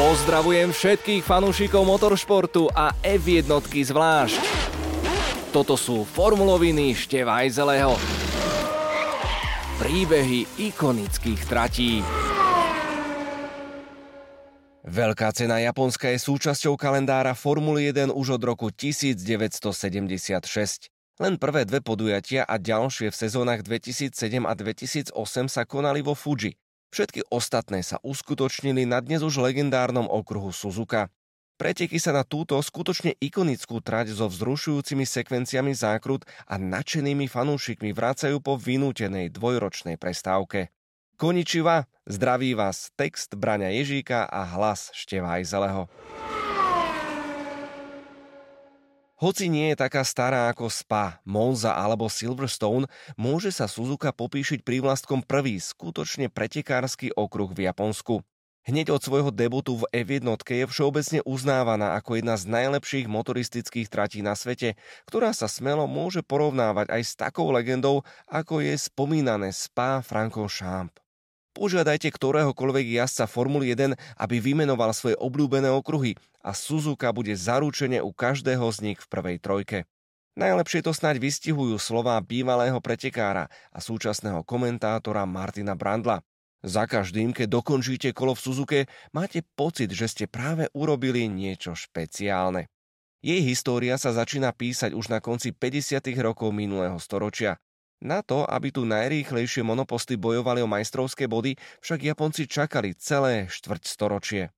Pozdravujem všetkých fanúšikov motoršportu a F1 zvlášť. Toto sú formuloviny Števajzeleho. Príbehy ikonických tratí. Veľká cena Japonska je súčasťou kalendára Formuly 1 už od roku 1976. Len prvé dve podujatia a ďalšie v sezónach 2007 a 2008 sa konali vo Fuji. Všetky ostatné sa uskutočnili na dnes už legendárnom okruhu Suzuka. Preteky sa na túto skutočne ikonickú trať so vzrušujúcimi sekvenciami zákrut a nadšenými fanúšikmi vracajú po vynútenej dvojročnej prestávke. Koničiva, zdraví vás text Braňa Ježíka a hlas Števa Ajzeleho. Hoci nie je taká stará ako Spa, Monza alebo Silverstone, môže sa Suzuka popíšiť prívlastkom prvý skutočne pretekársky okruh v Japonsku. Hneď od svojho debutu v F1 je všeobecne uznávaná ako jedna z najlepších motoristických tratí na svete, ktorá sa smelo môže porovnávať aj s takou legendou, ako je spomínané Spa Francorchamps. Požiadajte ktoréhokoľvek jazdca Formuly 1, aby vymenoval svoje obľúbené okruhy a Suzuka bude zaručene u každého z nich v prvej trojke. Najlepšie to snáď vystihujú slová bývalého pretekára a súčasného komentátora Martina Brandla. Za každým, keď dokončíte kolo v Suzuke, máte pocit, že ste práve urobili niečo špeciálne. Jej história sa začína písať už na konci 50. rokov minulého storočia. Na to, aby tu najrýchlejšie monoposty bojovali o majstrovské body, však Japonci čakali celé štvrť storočie.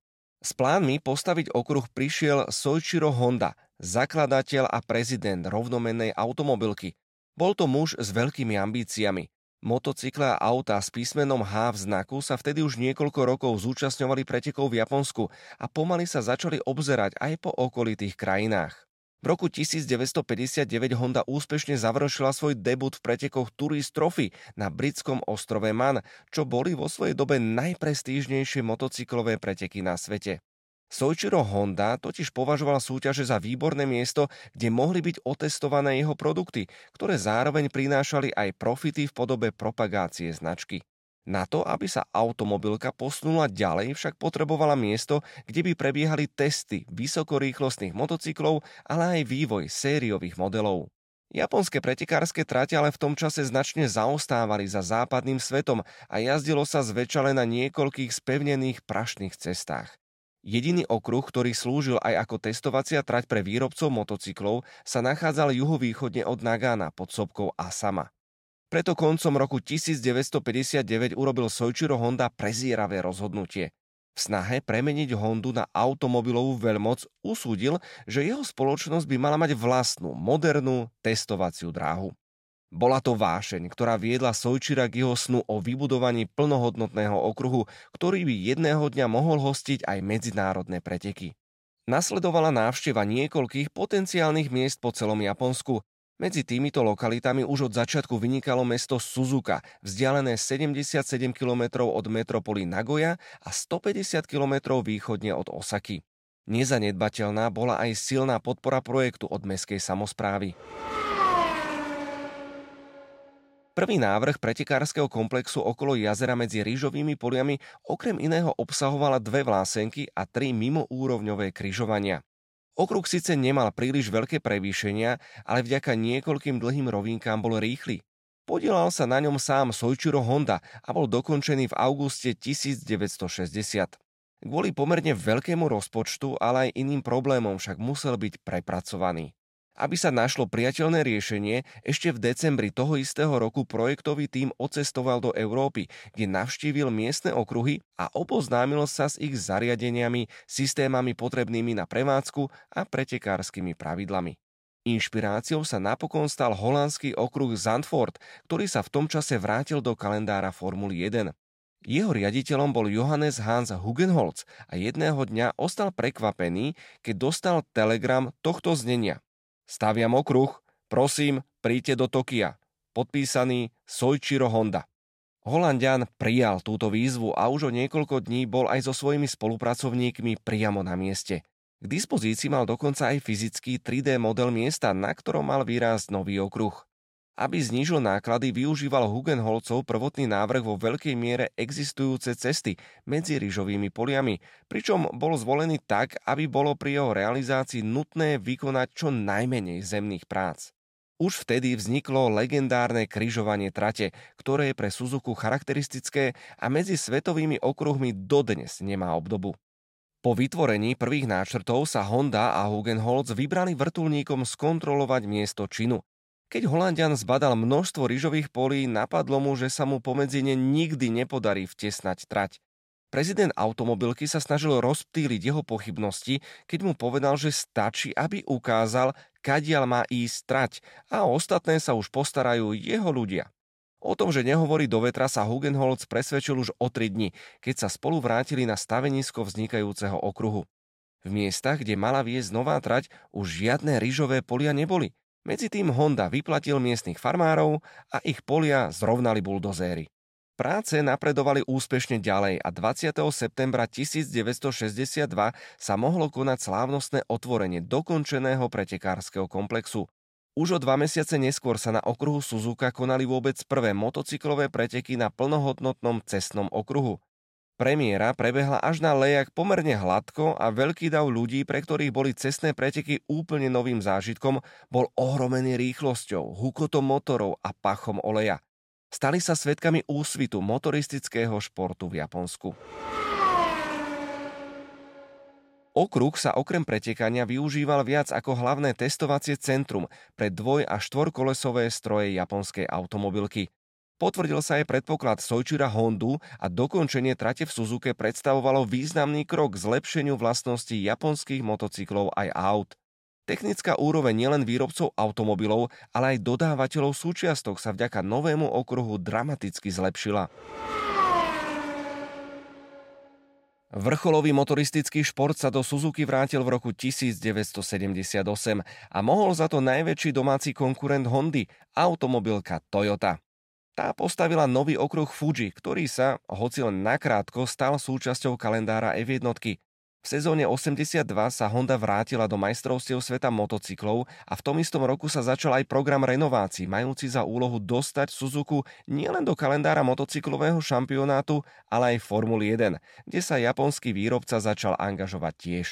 S plánmi postaviť okruh prišiel Soichiro Honda, zakladateľ a prezident rovnomennej automobilky. Bol to muž s veľkými ambíciami. Motocykle a auta s písmenom H v znaku sa vtedy už niekoľko rokov zúčastňovali pretekov v Japonsku a pomaly sa začali obzerať aj po okolitých krajinách. V roku 1959 Honda úspešne završila svoj debut v pretekoch Tourist Trophy na britskom ostrove Man, čo boli vo svojej dobe najprestížnejšie motocyklové preteky na svete. Soichiro Honda totiž považoval súťaže za výborné miesto, kde mohli byť otestované jeho produkty, ktoré zároveň prinášali aj profity v podobe propagácie značky. Na to, aby sa automobilka posunula ďalej, však potrebovala miesto, kde by prebiehali testy vysokorýchlostných motocyklov, ale aj vývoj sériových modelov. Japonské pretekárske trate ale v tom čase značne zaostávali za západným svetom a jazdilo sa zväčša na niekoľkých spevnených prašných cestách. Jediný okruh, ktorý slúžil aj ako testovacia trať pre výrobcov motocyklov, sa nachádzal juhovýchodne od Nagana pod sopkou Asama. Preto koncom roku 1959 urobil Soichiro Honda prezieravé rozhodnutie. V snahe premeniť Hondu na automobilovú veľmoc usúdil, že jeho spoločnosť by mala mať vlastnú, modernú testovaciu dráhu. Bola to vášeň, ktorá viedla Sojčira k jeho snu o vybudovaní plnohodnotného okruhu, ktorý by jedného dňa mohol hostiť aj medzinárodné preteky. Nasledovala návšteva niekoľkých potenciálnych miest po celom Japonsku medzi týmito lokalitami už od začiatku vynikalo mesto Suzuka, vzdialené 77 km od metropoly Nagoya a 150 km východne od Osaky. Nezanedbateľná bola aj silná podpora projektu od mestskej samozprávy. Prvý návrh pretekárskeho komplexu okolo jazera medzi rýžovými poliami okrem iného obsahovala dve vlásenky a tri mimoúrovňové kryžovania. Okruh síce nemal príliš veľké prevýšenia, ale vďaka niekoľkým dlhým rovinkám bol rýchly. Podielal sa na ňom sám Soichiro Honda a bol dokončený v auguste 1960. Kvôli pomerne veľkému rozpočtu, ale aj iným problémom však musel byť prepracovaný. Aby sa našlo priateľné riešenie, ešte v decembri toho istého roku projektový tím ocestoval do Európy, kde navštívil miestne okruhy a oboznámil sa s ich zariadeniami, systémami potrebnými na prevádzku a pretekárskymi pravidlami. Inšpiráciou sa napokon stal holandský okruh Zandvoort, ktorý sa v tom čase vrátil do kalendára Formuly 1. Jeho riaditeľom bol Johannes Hans Hugenholz a jedného dňa ostal prekvapený, keď dostal telegram tohto znenia. Staviam okruh, prosím, príďte do Tokia. Podpísaný Soichiro Honda. Holandian prijal túto výzvu a už o niekoľko dní bol aj so svojimi spolupracovníkmi priamo na mieste. K dispozícii mal dokonca aj fyzický 3D model miesta, na ktorom mal vyrásť nový okruh. Aby znížil náklady, využíval Hugenholcov prvotný návrh vo veľkej miere existujúce cesty medzi rýžovými poliami, pričom bol zvolený tak, aby bolo pri jeho realizácii nutné vykonať čo najmenej zemných prác. Už vtedy vzniklo legendárne kryžovanie trate, ktoré je pre Suzuku charakteristické a medzi svetovými okruhmi dodnes nemá obdobu. Po vytvorení prvých náčrtov sa Honda a Hugenholz vybrali vrtulníkom skontrolovať miesto činu. Keď Holandian zbadal množstvo rýžových polí, napadlo mu, že sa mu pomedzi ne nikdy nepodarí vtesnať trať. Prezident automobilky sa snažil rozptýliť jeho pochybnosti, keď mu povedal, že stačí, aby ukázal, kadiaľ má ísť trať a ostatné sa už postarajú jeho ľudia. O tom, že nehovorí do vetra, sa Hugenholz presvedčil už o tri dni, keď sa spolu vrátili na stavenisko vznikajúceho okruhu. V miestach, kde mala viesť nová trať, už žiadne rýžové polia neboli. Medzi tým Honda vyplatil miestnych farmárov a ich polia zrovnali buldozéry. Práce napredovali úspešne ďalej a 20. septembra 1962 sa mohlo konať slávnostné otvorenie dokončeného pretekárskeho komplexu. Už o dva mesiace neskôr sa na okruhu Suzuka konali vôbec prvé motocyklové preteky na plnohodnotnom cestnom okruhu. Premiéra prebehla až na lejak pomerne hladko a veľký dav ľudí, pre ktorých boli cestné preteky úplne novým zážitkom, bol ohromený rýchlosťou, hukotom motorov a pachom oleja. Stali sa svetkami úsvitu motoristického športu v Japonsku. Okruh sa okrem pretekania využíval viac ako hlavné testovacie centrum pre dvoj- a štvorkolesové stroje japonskej automobilky. Potvrdil sa aj predpoklad Sojčira Hondu a dokončenie trate v Suzuke predstavovalo významný krok k zlepšeniu vlastností japonských motocyklov aj aut. Technická úroveň nielen výrobcov automobilov, ale aj dodávateľov súčiastok sa vďaka novému okruhu dramaticky zlepšila. Vrcholový motoristický šport sa do Suzuki vrátil v roku 1978 a mohol za to najväčší domáci konkurent Hondy, automobilka Toyota. Tá postavila nový okruh Fuji, ktorý sa, hoci len nakrátko, stal súčasťou kalendára F1. V sezóne 82 sa Honda vrátila do majstrovstiev sveta motocyklov a v tom istom roku sa začal aj program renovácií, majúci za úlohu dostať Suzuku nielen do kalendára motocyklového šampionátu, ale aj Formuly 1, kde sa japonský výrobca začal angažovať tiež.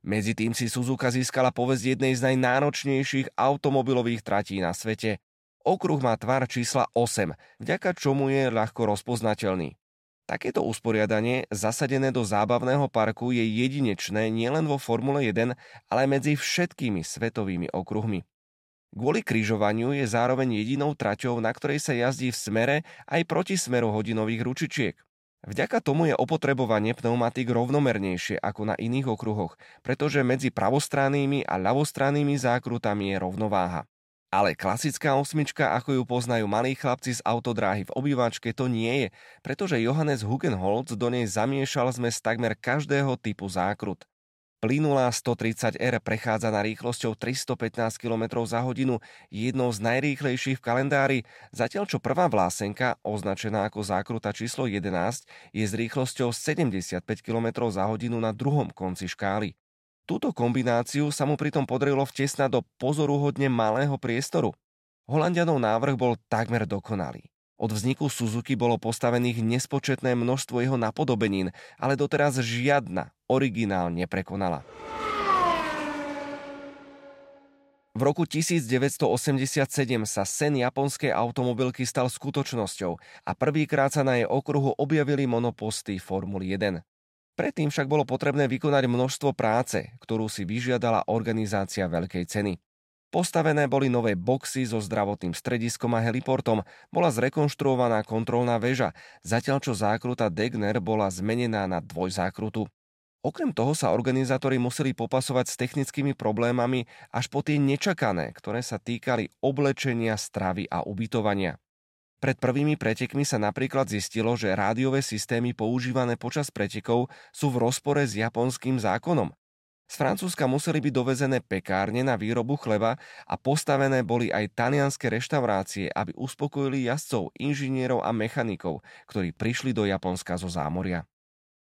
Medzi tým si Suzuka získala povesť jednej z najnáročnejších automobilových tratí na svete Okruh má tvar čísla 8, vďaka čomu je ľahko rozpoznateľný. Takéto usporiadanie, zasadené do zábavného parku, je jedinečné nielen vo Formule 1, ale medzi všetkými svetovými okruhmi. Kvôli križovaniu je zároveň jedinou traťou, na ktorej sa jazdí v smere aj proti smeru hodinových ručičiek. Vďaka tomu je opotrebovanie pneumatik rovnomernejšie ako na iných okruhoch, pretože medzi pravostrannými a ľavostrannými zákrutami je rovnováha. Ale klasická osmička, ako ju poznajú malí chlapci z autodráhy v obývačke, to nie je, pretože Johannes Hugenholz do nej zamiešal zmes takmer každého typu zákrut. Plynulá 130R prechádza na rýchlosťou 315 km za hodinu, jednou z najrýchlejších v kalendári, zatiaľ čo prvá vlásenka, označená ako zákruta číslo 11, je s rýchlosťou 75 km za hodinu na druhom konci škály. Túto kombináciu sa mu pritom podarilo vtesnať do pozoruhodne malého priestoru. Holandianov návrh bol takmer dokonalý. Od vzniku Suzuki bolo postavených nespočetné množstvo jeho napodobenín, ale doteraz žiadna originál neprekonala. V roku 1987 sa sen japonskej automobilky stal skutočnosťou a prvýkrát sa na jej okruhu objavili monoposty Formuly 1. Predtým však bolo potrebné vykonať množstvo práce, ktorú si vyžiadala organizácia Veľkej ceny. Postavené boli nové boxy so zdravotným strediskom a heliportom, bola zrekonštruovaná kontrolná väža, zatiaľ čo zákruta Degner bola zmenená na dvojzákrutu. Okrem toho sa organizátori museli popasovať s technickými problémami až po tie nečakané, ktoré sa týkali oblečenia, stravy a ubytovania. Pred prvými pretekmi sa napríklad zistilo, že rádiové systémy používané počas pretekov sú v rozpore s japonským zákonom. Z Francúzska museli byť dovezené pekárne na výrobu chleba a postavené boli aj talianské reštaurácie, aby uspokojili jazdcov, inžinierov a mechanikov, ktorí prišli do Japonska zo zámoria.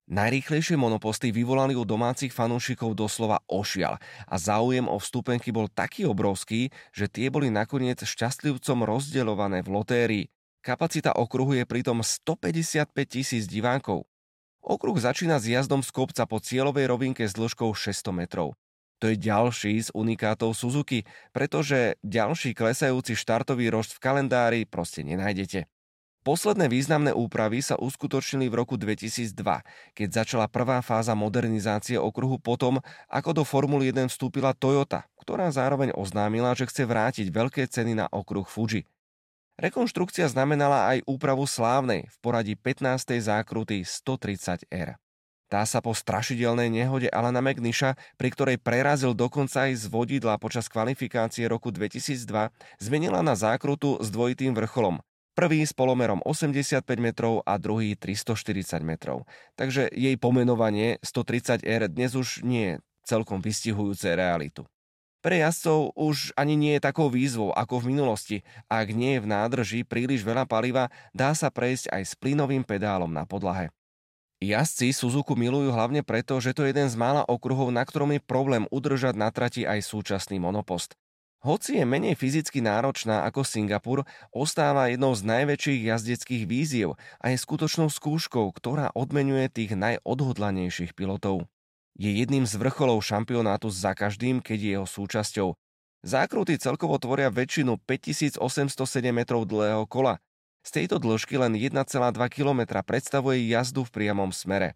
Najrýchlejšie monoposty vyvolali u domácich fanúšikov doslova ošial a záujem o vstupenky bol taký obrovský, že tie boli nakoniec šťastlivcom rozdeľované v lotérii. Kapacita okruhu je pritom 155 tisíc divákov. Okruh začína s jazdom z kopca po cieľovej rovinke s dĺžkou 600 metrov. To je ďalší z unikátov Suzuki, pretože ďalší klesajúci štartový rošt v kalendári proste nenájdete. Posledné významné úpravy sa uskutočnili v roku 2002, keď začala prvá fáza modernizácie okruhu potom, ako do Formuly 1 vstúpila Toyota, ktorá zároveň oznámila, že chce vrátiť veľké ceny na okruh Fuji. Rekonštrukcia znamenala aj úpravu slávnej v poradí 15. zákruty 130R. Tá sa po strašidelnej nehode Alana McNisha, pri ktorej prerazil dokonca aj z vodidla počas kvalifikácie roku 2002, zmenila na zákrutu s dvojitým vrcholom, Prvý s polomerom 85 metrov a druhý 340 metrov. Takže jej pomenovanie 130R dnes už nie je celkom vystihujúce realitu. Pre jazdcov už ani nie je takou výzvou ako v minulosti. Ak nie je v nádrži príliš veľa paliva, dá sa prejsť aj s plynovým pedálom na podlahe. Jazdci Suzuku milujú hlavne preto, že to je jeden z mála okruhov, na ktorom je problém udržať na trati aj súčasný monopost. Hoci je menej fyzicky náročná ako Singapur, ostáva jednou z najväčších jazdeckých víziev a je skutočnou skúškou, ktorá odmenuje tých najodhodlanejších pilotov. Je jedným z vrcholov šampionátu za každým, keď je jeho súčasťou. Zákruty celkovo tvoria väčšinu 5807 metrov dlhého kola. Z tejto dĺžky len 1,2 km predstavuje jazdu v priamom smere.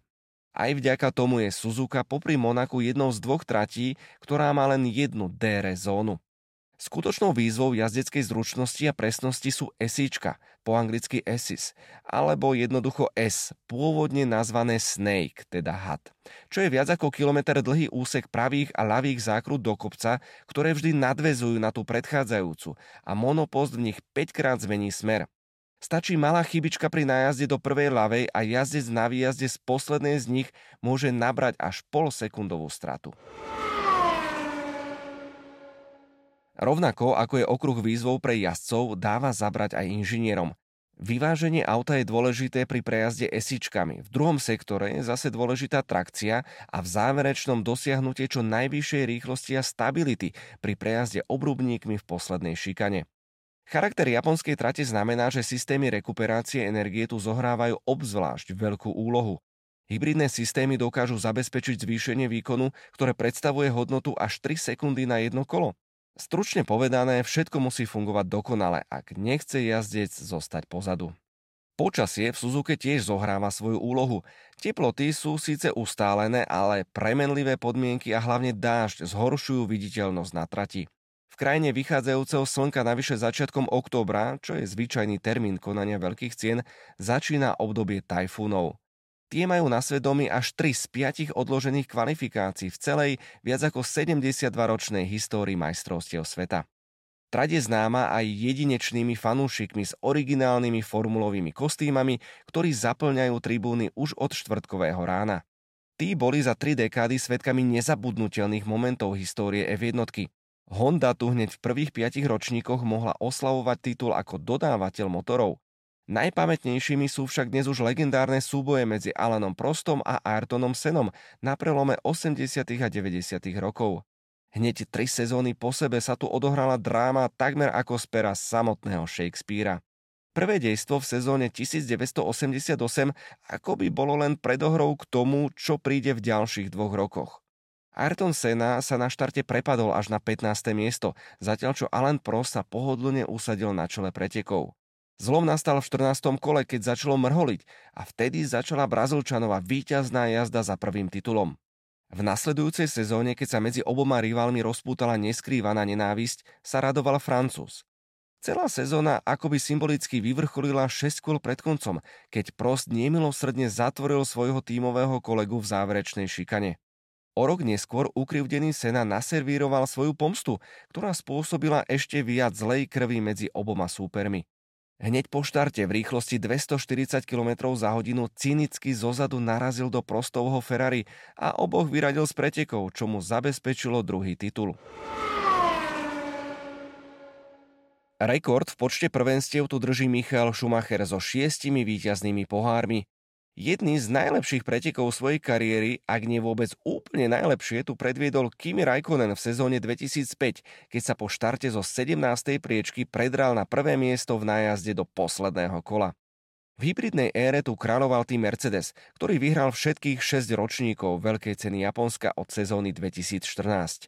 Aj vďaka tomu je Suzuka popri Monaku jednou z dvoch tratí, ktorá má len jednu DR zónu. Skutočnou výzvou jazdeckej zručnosti a presnosti sú SIčka, po anglicky SIS, alebo jednoducho S, pôvodne nazvané Snake, teda had, čo je viac ako kilometr dlhý úsek pravých a ľavých zákrut do kopca, ktoré vždy nadvezujú na tú predchádzajúcu a monopost v nich 5 krát zmení smer. Stačí malá chybička pri nájazde do prvej ľavej a jazdec na výjazde z poslednej z nich môže nabrať až pol sekundovú stratu. Rovnako ako je okruh výzvov pre jazdcov, dáva zabrať aj inžinierom. Vyváženie auta je dôležité pri prejazde esičkami, v druhom sektore je zase dôležitá trakcia a v záverečnom dosiahnutie čo najvyššej rýchlosti a stability pri prejazde obrubníkmi v poslednej šikane. Charakter japonskej trate znamená, že systémy rekuperácie energie tu zohrávajú obzvlášť veľkú úlohu. Hybridné systémy dokážu zabezpečiť zvýšenie výkonu, ktoré predstavuje hodnotu až 3 sekundy na jedno kolo. Stručne povedané, všetko musí fungovať dokonale, ak nechce jazdec zostať pozadu. Počasie v Suzuke tiež zohráva svoju úlohu. Teploty sú síce ustálené, ale premenlivé podmienky a hlavne dážď zhoršujú viditeľnosť na trati. V krajine vychádzajúceho slnka navyše začiatkom októbra, čo je zvyčajný termín konania veľkých cien, začína obdobie tajfúnov. Tie majú na svedomí až 3 z 5 odložených kvalifikácií v celej viac ako 72-ročnej histórii majstrovstiev sveta. Trať je známa aj jedinečnými fanúšikmi s originálnymi formulovými kostýmami, ktorí zaplňajú tribúny už od štvrtkového rána. Tí boli za tri dekády svetkami nezabudnutelných momentov histórie F1. Honda tu hneď v prvých piatich ročníkoch mohla oslavovať titul ako dodávateľ motorov. Najpamätnejšími sú však dnes už legendárne súboje medzi Alanom Prostom a Ayrtonom Senom na prelome 80. a 90. rokov. Hneď tri sezóny po sebe sa tu odohrala dráma takmer ako z pera samotného Shakespearea. Prvé dejstvo v sezóne 1988 ako by bolo len predohrou k tomu, čo príde v ďalších dvoch rokoch. Ayrton Senna sa na štarte prepadol až na 15. miesto, zatiaľ čo Alan Prost sa pohodlne usadil na čele pretekov. Zlom nastal v 14. kole, keď začalo mrholiť a vtedy začala Brazílčanova víťazná jazda za prvým titulom. V nasledujúcej sezóne, keď sa medzi oboma rivalmi rozpútala neskrývaná nenávisť, sa radoval Francúz. Celá sezóna akoby symbolicky vyvrcholila 6 kôl pred koncom, keď Prost nemilosrdne zatvoril svojho tímového kolegu v záverečnej šikane. O rok neskôr ukrivdený Sena naservíroval svoju pomstu, ktorá spôsobila ešte viac zlej krvi medzi oboma súpermi. Hneď po štarte v rýchlosti 240 km za hodinu cynicky zozadu narazil do prostovho Ferrari a oboch vyradil z pretekov, čo mu zabezpečilo druhý titul. Rekord v počte prvenstiev tu drží Michal Schumacher so šiestimi víťaznými pohármi. Jedný z najlepších pretekov svojej kariéry, ak nie vôbec úplne najlepšie, tu predviedol Kimi Raikkonen v sezóne 2005, keď sa po štarte zo 17. priečky predral na prvé miesto v nájazde do posledného kola. V hybridnej ére tu kráľoval tým Mercedes, ktorý vyhral všetkých 6 ročníkov Veľkej ceny Japonska od sezóny 2014.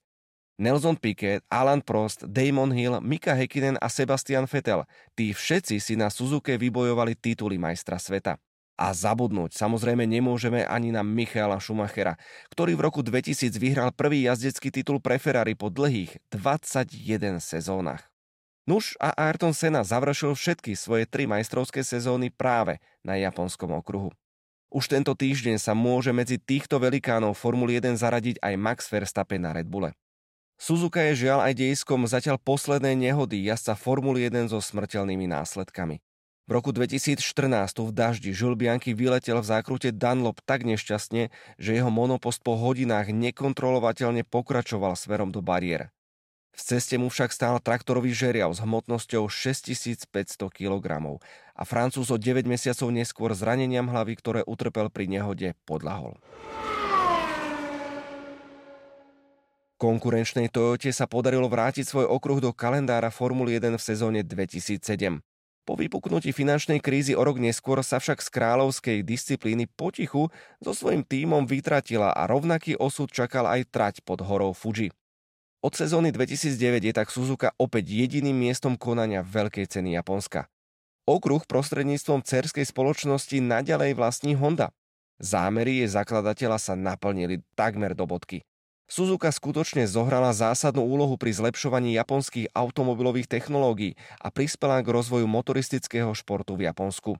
Nelson Piquet, Alan Prost, Damon Hill, Mika Häkkinen a Sebastian Vettel. Tí všetci si na Suzuke vybojovali tituly majstra sveta. A zabudnúť samozrejme nemôžeme ani na Michaela Schumachera, ktorý v roku 2000 vyhral prvý jazdecký titul pre Ferrari po dlhých 21 sezónach. Nuž a Ayrton Senna završil všetky svoje tri majstrovské sezóny práve na japonskom okruhu. Už tento týždeň sa môže medzi týchto velikánov Formuly 1 zaradiť aj Max Verstappen na Red Bulle. Suzuka je žiaľ aj dejskom zatiaľ poslednej nehody jazdca Formuly 1 so smrteľnými následkami. V roku 2014 v daždi Bianchi vyletel v zákrute Dunlop tak nešťastne, že jeho monopost po hodinách nekontrolovateľne pokračoval smerom do bariér. V ceste mu však stál traktorový žeriav s hmotnosťou 6500 kg a Francúz o 9 mesiacov neskôr zraneniam hlavy, ktoré utrpel pri nehode, podľahol. Konkurenčnej Toyote sa podarilo vrátiť svoj okruh do kalendára Formuly 1 v sezóne 2007. Po vypuknutí finančnej krízy o rok neskôr sa však z kráľovskej disciplíny potichu so svojím tímom vytratila a rovnaký osud čakal aj trať pod horou Fuji. Od sezóny 2009 je tak Suzuka opäť jediným miestom konania Veľkej ceny Japonska. Okruh prostredníctvom cerskej spoločnosti naďalej vlastní Honda. Zámery jej zakladateľa sa naplnili takmer do bodky. Suzuka skutočne zohrala zásadnú úlohu pri zlepšovaní japonských automobilových technológií a prispela k rozvoju motoristického športu v Japonsku.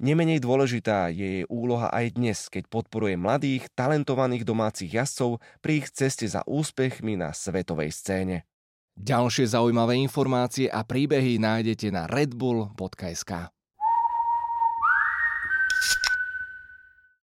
Nemenej dôležitá je jej úloha aj dnes, keď podporuje mladých, talentovaných domácich jazdcov pri ich ceste za úspechmi na svetovej scéne. Ďalšie zaujímavé informácie a príbehy nájdete na redbull.sk.